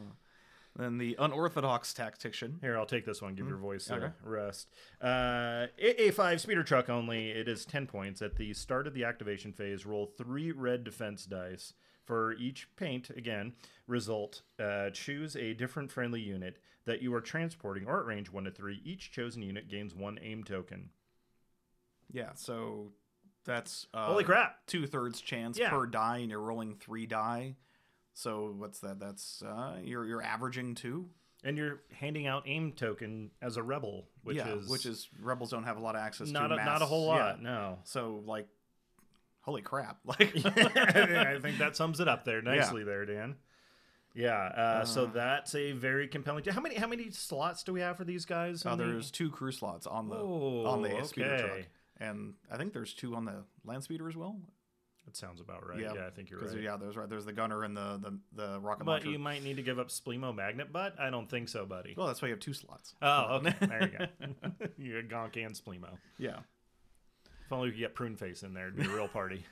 then the unorthodox tactician. Here, I'll take this one. Give your voice a Mm-hmm. Rest. Uh, A5 speeder truck only. It is 10 points. At the start of the activation phase, roll three red defense dice. For each paint, again, result, uh, choose a different friendly unit that you are transporting or at range 1 to 3. Each chosen unit gains one aim token. Yeah, so that's uh, Holy crap! two thirds chance Yeah. per die, and you're rolling three die. So what's that? That's uh, you're you're averaging two. And you're handing out aim token as a rebel, which yeah, is which is rebels don't have a lot of access not to a, mass, not a whole yeah. lot. No. So like, holy crap! Like, I think that sums it up there nicely, there, Dan. Yeah. Uh, so Uh. that's a very compelling. How many how many slots do we have for these guys? uh, in the- there's two crew slots on the Oh, on the speeder truck, and I think there's two on the land speeder as well. That sounds about right. Yeah, yeah I think you're right. yeah, there's right. There's the gunner and the the, the rocket But launcher. you might need to give up Splemo Magnet Butt. I don't think so, buddy. well, that's why you have two slots. Oh, okay. there you go. you got Gonk and Splemo. Yeah. Only we could get Prune Face in there, it'd be a real party.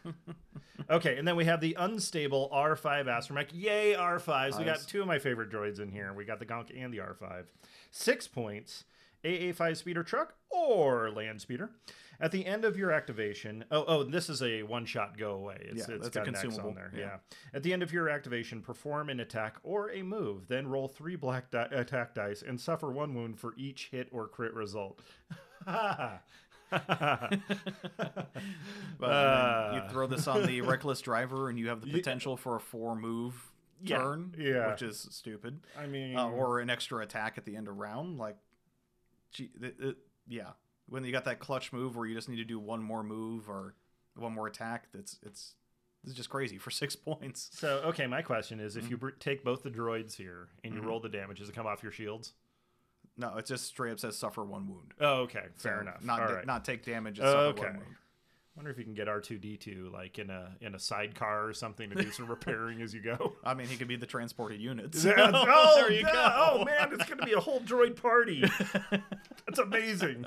okay, and then we have the unstable R5 Astromech. Yay, R5s. We got two of my favorite droids in here. We got the Gonk and the R5. Six points, AA5 speeder truck or land speeder. At the end of your activation, oh, oh, this is a one shot go away. It's, Yeah, it's that's a got an X consumable, on there. yeah. Yeah. At the end of your activation, perform an attack or a move, then roll three black di- attack dice and suffer one wound for each hit or crit result. But then you Uh. throw this on the reckless driver, and you have the potential for a four move Yeah, turn, yeah. which is stupid, I mean, uh, or an extra attack at the end of round. Like, gee, it, it- yeah, when you got that clutch move where you just need to do one more move or one more attack, that's it's this is just crazy for six points. so okay. My question is, Mm-hmm. if you br- take both the droids here and you roll the damage, does it come off your shields? No, it just straight up says suffer one wound. Oh, okay, fair So enough. Not All da- right. not take damage. And Oh, suffer okay. one wound. Wonder if you can get R two D two like in a in a sidecar or something to do some repairing as you go. I mean, he could be the transported unit. oh, there you God. go. Oh man, it's gonna be a whole droid party. That's amazing.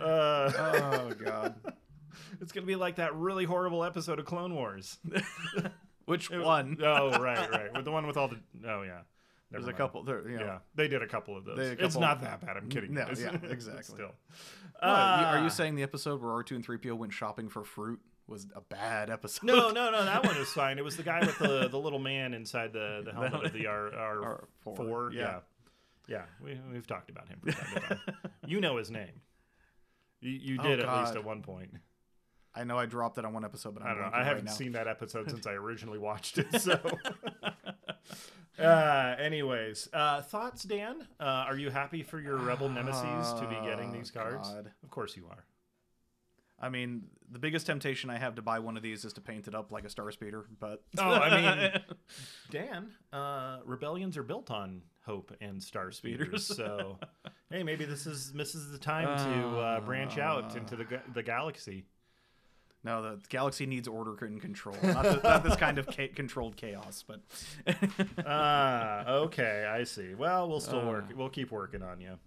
Uh, oh god. it's gonna be like that really horrible episode of Clone Wars. Which one? Oh right, right, with the one with all the. Oh yeah, There's Never a couple. There, you know, Yeah, they did a couple of those. A It's not that bad. I'm kidding. No, guys. yeah, exactly. Still, are you ah. saying the episode where R2 and 3PO went shopping for fruit was a bad episode? No, no, no. That one was fine. It was the guy with the the little man inside the the helmet of the R R R4, yeah. Yeah, yeah. We we've talked about him. From time time. you know his name. You, you Oh, did at least at one point. I know I dropped it on one episode, but I'm I don't know. I haven't now. seen that episode since I originally watched it. So, uh, anyways, uh, thoughts, Dan? Uh, are you happy for your rebel nemesis to be getting these Oh, cards? God. Of course you are. I mean, the biggest temptation I have to buy one of these is to paint it up like a star speeder, but Oh, I mean, Dan, uh, rebellions are built on hope and star speeders. Speeders. So, hey, maybe this is this is the time to uh, branch out into the the galaxy. No, the galaxy needs order and control, not, th- not this kind of cha- controlled chaos. But Ah, okay, I see. Well, we'll still work. Uh. We'll keep working on you.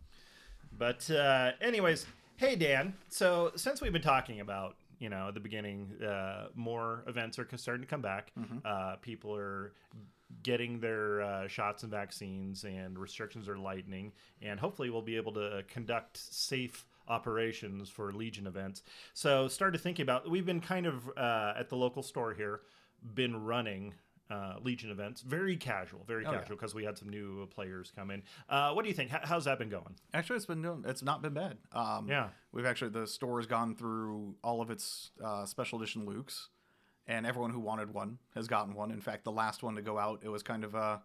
But, uh, anyways, hey Dan. So since we've been talking about, you know, at the beginning, uh, more events are starting to come back. Uh, people are getting their uh, shots and vaccines, and restrictions are lightening, and hopefully we'll be able to conduct safe operations for Legion events. So started thinking about. We've been kind of uh, at the local store here, been running. Uh, Legion events, very casual, very Oh, casual, because we had some new players come in. Uh, what do you think? How, how's that been going? actually, it's been doing, it's not been bad. Um, Yeah. we've actually the store has gone through all of its uh, special edition Lukes, and everyone who wanted one has gotten one. In fact, the last one to go out, it was kind of uh,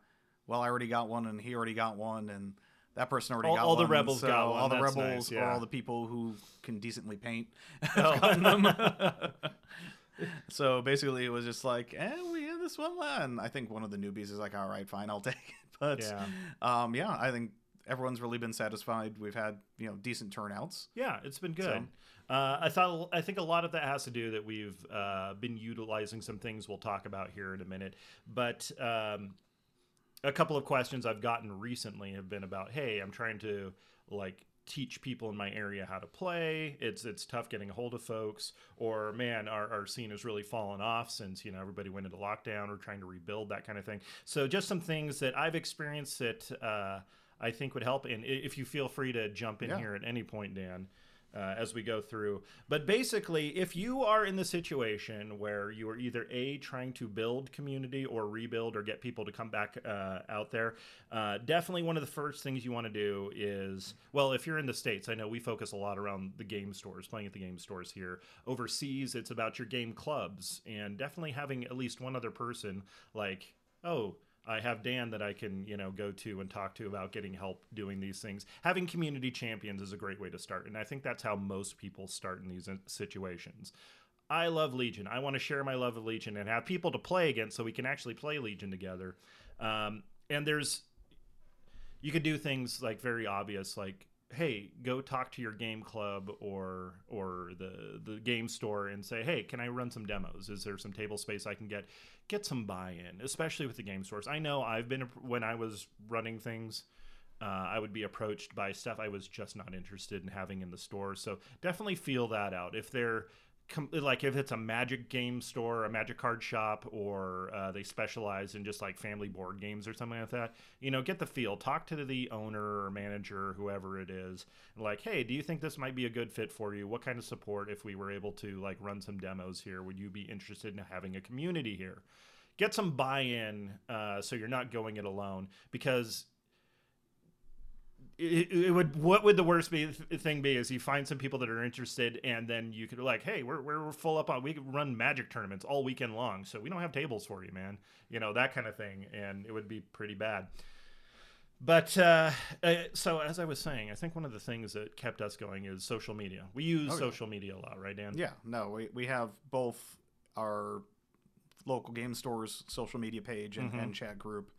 well, I already got one, and he already got one, and that person already All- got all the rebels so got one. All the That's rebels, nice, or all the people who can decently paint, Oh. them. so basically, it was just like, eh, we have this one. And I think one of the newbies is like, all right, fine, I'll take it. But Yeah. um, yeah, I think everyone's really been satisfied. We've had you know decent turnouts. Yeah, it's been good. So- Uh, I thought I think a lot of that has to do that we've uh, been utilizing some things we'll talk about here in a minute. But um, a couple of questions I've gotten recently have been about, hey, I'm trying to like teach people in my area how to play. It's it's tough getting a hold of folks, or man, our, our scene has really fallen off since you know everybody went into lockdown. We're trying to rebuild that kind of thing. So just some things that I've experienced that uh, I think would help. And if you feel free to jump in Yeah. here at any point, Dan uh, as we go through. But basically, if you are in the situation where you are either A, trying to build community or rebuild or get people to come back uh, out there, uh, definitely one of the first things you want to do is well, if you're in the States, I know we focus a lot around the game stores, playing at the game stores here. Overseas, it's about your game clubs and definitely having at least one other person like, oh, I have Dan that I can, you know, go to and talk to about getting help doing these things. Having community champions is a great way to start, and I think that's how most people start in these situations. I love Legion. I want to share my love of Legion and have people to play against so we can actually play Legion together. Um, and there's you could do things like very obvious like hey go talk to your game club or or the the game store and say hey can i run some demos? Is there some table space i can get? Get some buy-in especially with the game stores. I know i've been when i was running things uh, i would be approached by stuff i was just not interested in having in the store. So definitely feel that out. If they're com- like if it's a magic game store a magic card shop or uh, they specialize in just like family board games or something like that you know get the feel. Talk to the owner or manager or whoever it is like hey do you think this might be a good fit for you? What kind of support if we were able to like run some demos here would you be interested in having a community here? Get some buy-in uh, so you're not going it alone because it, it would what would the worst be thing be is you find some people that are interested and then you could like hey we're, we're full up on we could run magic tournaments all weekend long so we don't have tables for you man you know that kind of thing and it would be pretty bad but uh, uh, so as i was saying i think one of the things that kept us going is social media we use Oh, yeah. social media a lot right dan Yeah, no, we, we have both our local game stores social media page and, Mhm. and chat group.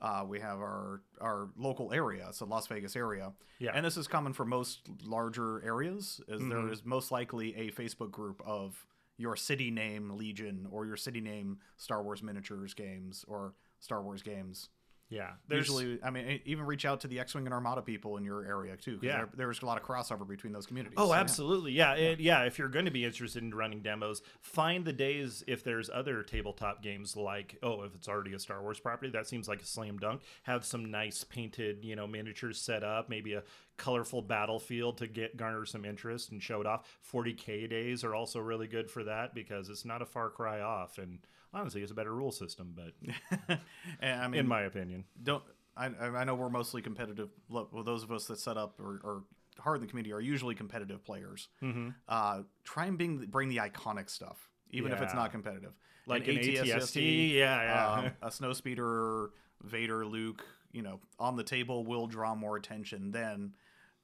Uh, we have our our local area, so Las Vegas area, Yeah. and this is common for most larger areas. Is there Mhm. is most likely a Facebook group of your city name Legion or your city name Star Wars miniatures games or Star Wars games. Yeah, there's- Usually, I mean, even reach out to the X-wing and Armada people in your area too. Yeah. there, there's a lot of crossover between those communities. Oh, So, absolutely. Yeah. and yeah. If you're going to be interested in running demos, find the days if there's other tabletop games like, oh, if it's already a Star Wars property, that seems like a slam dunk. Have some nice painted, you know, miniatures set up, maybe a colorful battlefield to get garner some interest and show it off. 40K days are also really good for that because it's not a far cry off. And honestly, it's a better rule system, but I mean, in my opinion. don't I, I know we're mostly competitive. Look, well, those of us that set up or, or hard in the community are usually competitive players. Mm-hmm. Uh, try and bring bring the iconic stuff, even if it's not competitive. Like An an ATST, yeah, yeah. um, a snowspeeder, Vader, Luke. You know, on the table will draw more attention than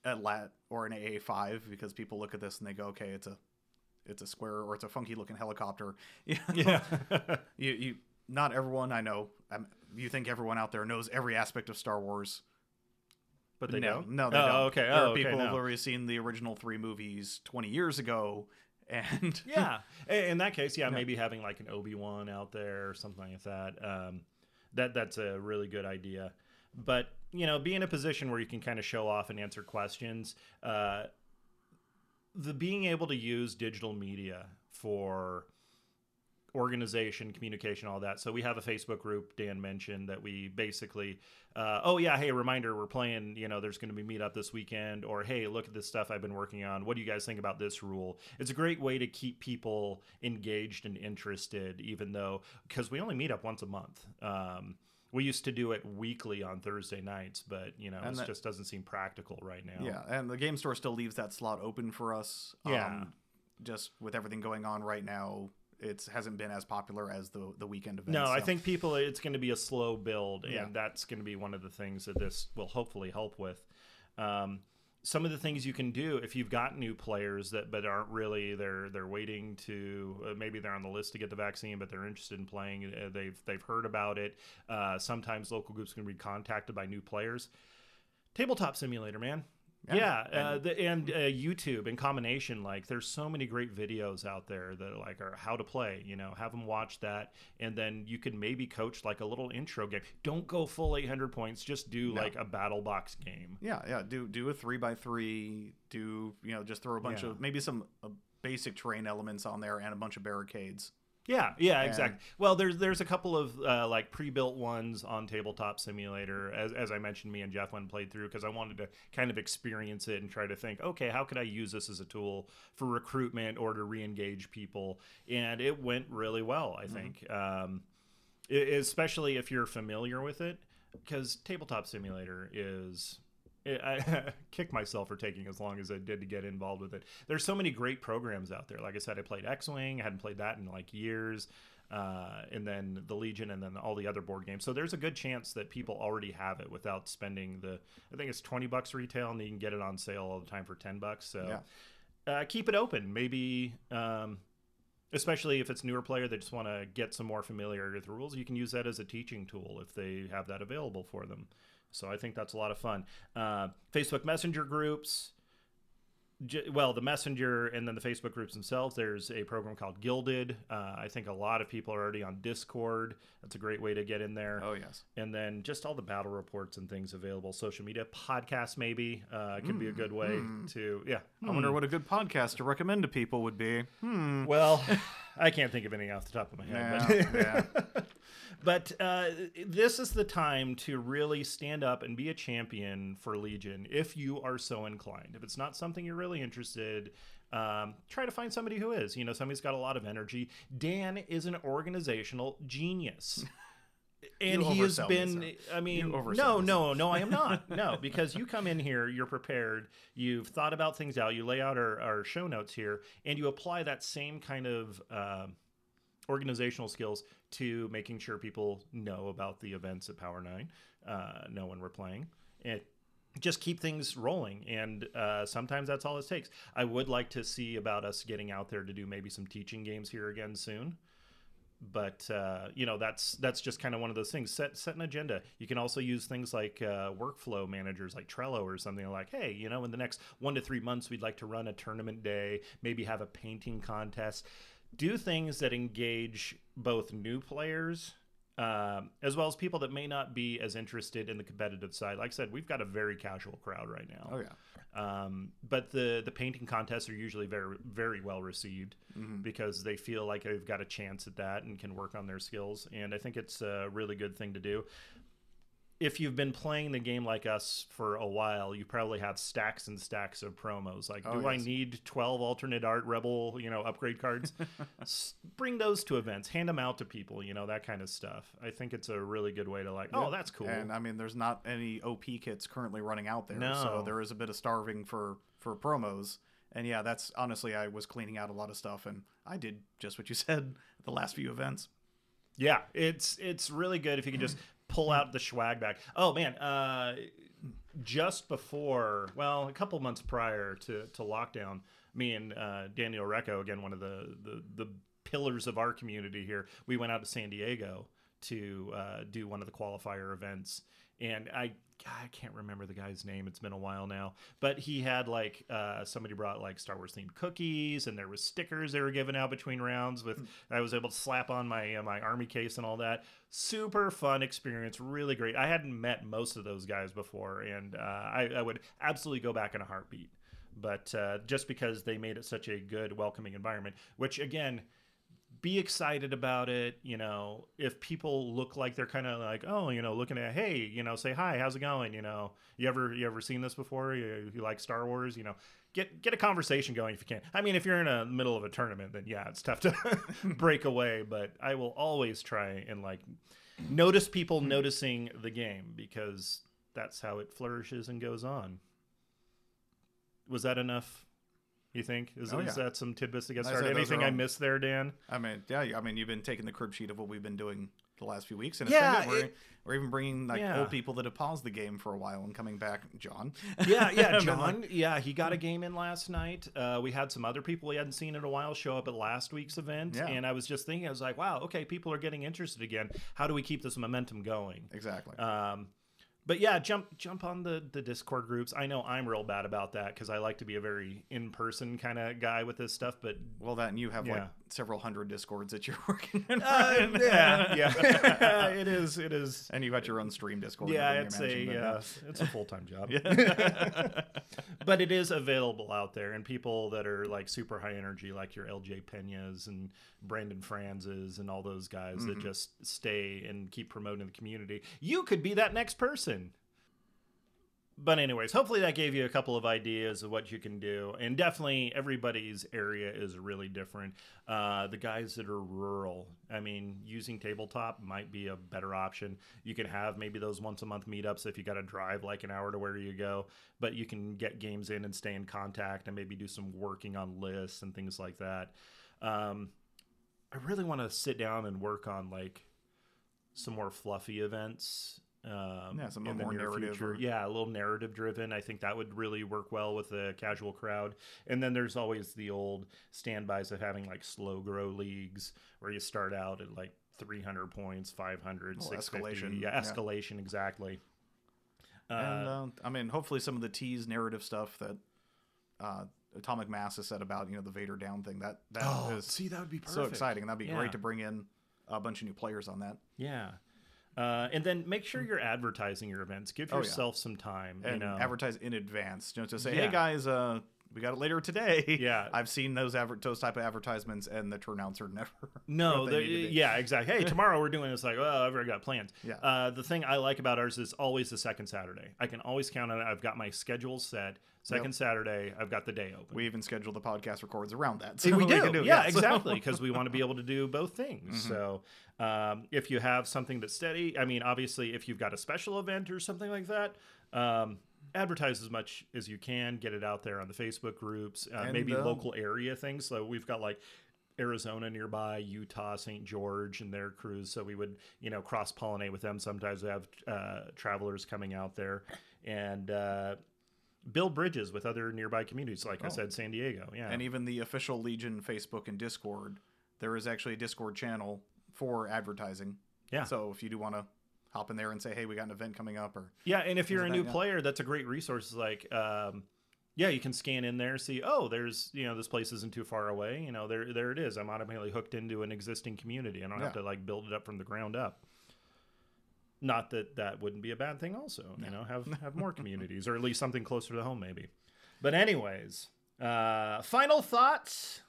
a lat or an AA five because people look at this and they go, okay, it's a it's a square or it's a funky looking helicopter. You know? yeah. you, you not everyone I know. Um, you think everyone out there knows every aspect of Star Wars? but they no, don't. no, they oh, don't. okay. There oh, are okay, people no. who've already seen the original three movies twenty years ago, and yeah in that case yeah, maybe having like an obi-wan out there or something like that um, that that's a really good idea but you know be in a position where you can kind of show off and answer questions uh, the being able to use digital media for organization communication all that. So we have a facebook group dan mentioned that we basically uh, oh yeah hey reminder we're playing you know there's going to be meetup this weekend or hey look at this stuff i've been working on. What do you guys think about this rule? It's a great way to keep people engaged and interested even though because we only meet up once a month um, we used to do it weekly on thursday nights but you know And it just doesn't seem practical right now yeah, and the game store still leaves that slot open for us. Yeah. um, just with everything going on right now, it hasn't been as popular as the the weekend events. No, I think people it's going to be a slow build, Yeah. that's going to be one of the things that this will hopefully help with. Um, some of the things you can do if you've got new players that but aren't really they're they're waiting to uh, maybe they're on the list to get the vaccine but they're interested in playing uh, they've they've heard about it. Uh, sometimes local groups can be contacted by new players. Tabletop simulator man Yeah, yeah, uh, the, and uh, YouTube in combination, like there's so many great videos out there that like are how to play. You know, have them watch that, and then you can maybe coach like a little intro game. Don't go full 800 points. Just do No. like a battle box game. Yeah, yeah. Do do a three by three. Do you know just throw a bunch Yeah. of maybe some uh, basic terrain elements on there and a bunch of barricades. Yeah, yeah, And- exactly. Well, there's there's a couple of uh, like pre-built ones on Tabletop Simulator, as, as I mentioned. Me and Jeff went and played through because I wanted to kind of experience it and try to think, okay, how could I use this as a tool for recruitment or to re-engage people? And it went really well, I think, um, e- especially if you're familiar with it, because Tabletop Simulator is. I kick myself for taking as long as I did to get involved with it. There's so many great programs out there. Like I said, I played X-wing. I hadn't played that in like years, uh, and then the Legion, and then all the other board games. So there's a good chance that people already have it without spending the. I think it's twenty bucks retail, and you can get it on sale all the time for ten bucks. So uh, keep it open. Maybe. Um, Especially if it's newer player that just want to get some more familiarity with the rules, you can use that as a teaching tool if they have that available for them. So I think that's a lot of fun. Uh, Facebook Messenger groups. J- well, the Messenger and then the Facebook groups themselves. There's a program called Guilded. Uh, I think a lot of people are already on Discord. That's a great way to get in there. Oh yes. And then just all the battle reports and things available. Social media, podcasts maybe uh, could be a Mm, good way mm. to yeah. I wonder what a good podcast to recommend to people would be. Hmm. Well, I can't think of anything off the top of my head. Yeah, but uh, this is the time to really stand up and be a champion for Legion if you are so inclined. If it's not something you're really interested, um, try to find somebody who is. You know, somebody's got a lot of energy. Dan is an organizational genius. And You he has been, I mean, no, no, no, I am not. No, because you come in here, you're prepared, you've thought about things out, you lay out our, our show notes here, and you apply that same kind of um organizational skills to making sure people know about the events at Power Nine, uh, know when we're playing, and just keep things rolling. And uh, sometimes that's all it takes. I would like to see about us getting out there to do maybe some teaching games here again soon. But uh, you know that's that's just kind of one of those things. Set set an agenda. You can also use things like uh, workflow managers, like Trello or something. Like, hey, you know, in the next one to three months, we'd like to run a tournament day, maybe have a painting contest do things that engage both new players um, as well as people that may not be as interested in the competitive side. Like I said, we've got a very casual crowd right now. Oh yeah. Um, but the the painting contests are usually very very well received Mm-hmm. because they feel like they've got a chance at that and can work on their skills. And I think it's a really good thing to do. If you've been playing the game like us for a while, you probably have stacks and stacks of promos. Like, Oh, do I need twelve alternate art rebel, you know, upgrade cards? S- Bring those to events, hand them out to people, you know, that kind of stuff. I think it's a really good way to like, oh, that's cool. And I mean, there's not any OP kits currently running out there, No. so there is a bit of starving for for promos. And yeah, that's honestly, I was cleaning out a lot of stuff, and I did just what you said the last few events. Yeah, it's it's really good if you can just pull out the swag bag. Oh man, uh, just before, well, a couple months prior to, to lockdown, me and uh, Daniel Recco, again one of the, the the pillars of our community here, we went out to San Diego to uh, do one of the qualifier events, and I. I can't remember the guy's name. It's been a while now, but he had like uh, somebody brought like Star Wars themed cookies, and there was stickers they were giving out between rounds. With I was able to slap on my uh, my army case and all that. Super fun experience, really great. I hadn't met most of those guys before, and uh, I, I would absolutely go back in a heartbeat. But uh, just because they made it such a good, welcoming environment, which again, be excited about it. You know, if people look like they're kind of like, oh, you know, looking at, hey, you know, say hi, how's it going? You know, you ever you ever seen this before? You, you like Star Wars? You know, get get a conversation going if you can. I mean, if you're in a middle of a tournament, then yeah, it's tough to break away. But I will always try and like notice people noticing the game because that's how it flourishes and goes on. Was that enough? You think is, Oh, is that some tidbits to get started? those Anything I missed there, Dan? I mean, yeah, I mean, you've been taking the crib sheet of what we've been doing the last few weeks, and it's Yeah, been good. We're, we're even bringing like Yeah. old people that have paused the game for a while and coming back. John, Yeah, yeah, John. Yeah, he got a game in last night. Uh, we had some other people we hadn't seen in a while show up at last week's event, Yeah. and I was just thinking, I was like, wow, okay, people are getting interested again. How do we keep this momentum going? exactly. Um, but yeah, jump jump on the the Discord groups. I know I'm real bad about that because I like to be a very in person kind of guy with this stuff. But well, that and you have yeah. like several hundred discords that you're working in. uh, right? yeah, yeah, it is. It is. and you've got your own stream Discord. Yeah, it's everything a you're uh, it's a full time job. Yeah. but it is available out there, and people that are like super high energy, like your LJ Peñas and Brandon Franzes and all those guys that just stay and keep promoting the community. You could be that next person. But anyways, hopefully that gave you a couple of ideas of what you can do, and definitely everybody's area is really different. Uh, the guys that are rural, I mean, using tabletop might be a better option. You can have maybe those once a month meetups if you got to drive like an hour to where you go, but you can get games in and stay in contact and maybe do some working on lists and things like that. Um, I really want to sit down and work on like some more fluffy events. Um, Yeah, some in the more near narrative future. or- Yeah, a little narrative driven. I think that would really work well with the casual crowd. And then there's always the old standbys of having like slow grow leagues where you start out at like 300 points, 500, Oh, escalation, Yeah, yeah. escalation, exactly. and Uh, uh, I mean, hopefully some of the tease narrative stuff that uh, Atomic Mass has said about you know the Vader down thing that that oh, see, that would be perfect. so exciting. And that'd be Yeah. great to bring in a bunch of new players on that. Yeah. Uh, and then make sure you're advertising your events. Give Oh, yeah. yourself some time. and you know, advertise in advance. You know, to say, Yeah. hey guys, uh, we got it later today. Yeah. I've seen those adver- those type of advertisements, and the turnouts are never. No, they the, need to be. yeah, exactly. Hey, tomorrow we're doing this. Like, oh, I've already got plans. Yeah. Uh, the thing I like about ours is always the second Saturday. I can always count on it. I've got my schedule set. Second Yep. Saturday, I've got the day open. We even schedule the podcast records around that. See, we do. can yeah, it, so- exactly. Because we want to be able to do both things. So, um, if you have something that's steady, I mean, obviously, if you've got a special event or something like that, um, advertise as much as you can. Get it out there on the Facebook groups, uh, And, maybe uh, local area things. So we've got like. Arizona nearby, Utah, St. George, and their crews. So we would, you know, cross pollinate with them. Sometimes we have uh, travelers coming out there and uh, build bridges with other nearby communities. Like I Oh. said, San Diego. Yeah. And even the official Legion Facebook and Discord, there is actually a Discord channel for advertising. Yeah. So if you do want to hop in there and say, hey, we got an event coming up, or Yeah, and if you're a new that- yeah. player, that's a great resource. Like, um, yeah, you can scan in there, see, oh, there's, you know, this place isn't too far away. You know, there, there it is. I'm automatically hooked into an existing community. I don't have to like build it up from the ground up. not that that wouldn't be a bad thing. Also, you know, have have more communities, or at least something closer to home, maybe. But anyways, uh, final thoughts.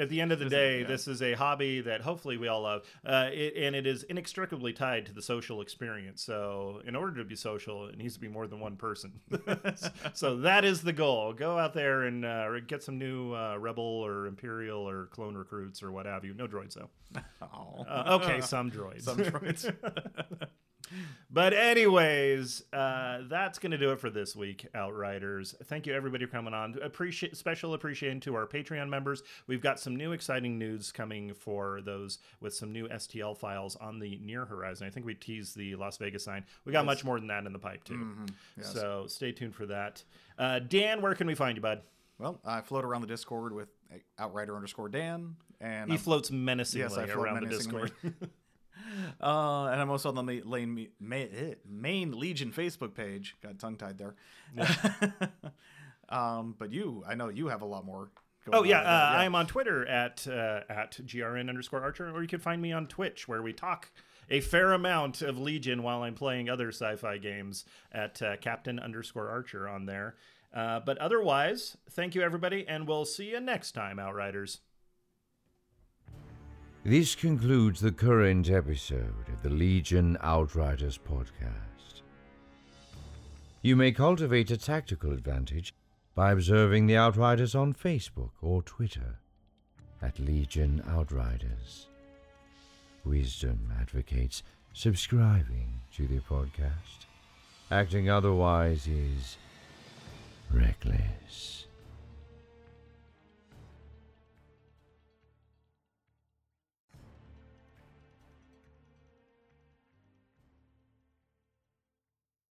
At the end of the day, yeah. this is a hobby that hopefully we all love, uh, it, and it is inextricably tied to the social experience. So, in order to be social, it needs to be more than one person. so that is the goal. Go out there and uh, get some new uh, rebel or imperial or clone recruits or what have you. No droids though. Uh, okay, some droids. Some droids. but anyways, uh, that's going to do it for this week, Outriders. Thank you everybody for coming on. Appreciate special appreciation to our Patreon members. We've got some new exciting news coming for those with some new STL files on the near horizon. I think we teased the Las Vegas sign. We got much more than that in the pipe too. Mhm, yes. So stay tuned for that. Uh, Dan, where can we find you, bud? Well, I float around the Discord with Outrider underscore Dan, and He I'm- floats menacingly Yes, float around menacingly. the Discord. uh, and I'm also on the ma- lane, ma- eh, main Legion Facebook page. Got tongue tied there. um, but you, I know you have a lot more. Going Oh yeah, uh, that, I am on Twitter at uh, at grn underscore archer, or you can find me on Twitch where we talk a fair amount of Legion while I'm playing other sci-fi games at uh, Captain underscore Archer on there. Uh, but otherwise, thank you everybody, and we'll see you next time, Outriders. This concludes the current episode of the Legion Outriders podcast. You may cultivate a tactical advantage by observing the Outriders on Facebook or Twitter at Legion Outriders. Wisdom advocates subscribing to the podcast. Acting otherwise is reckless.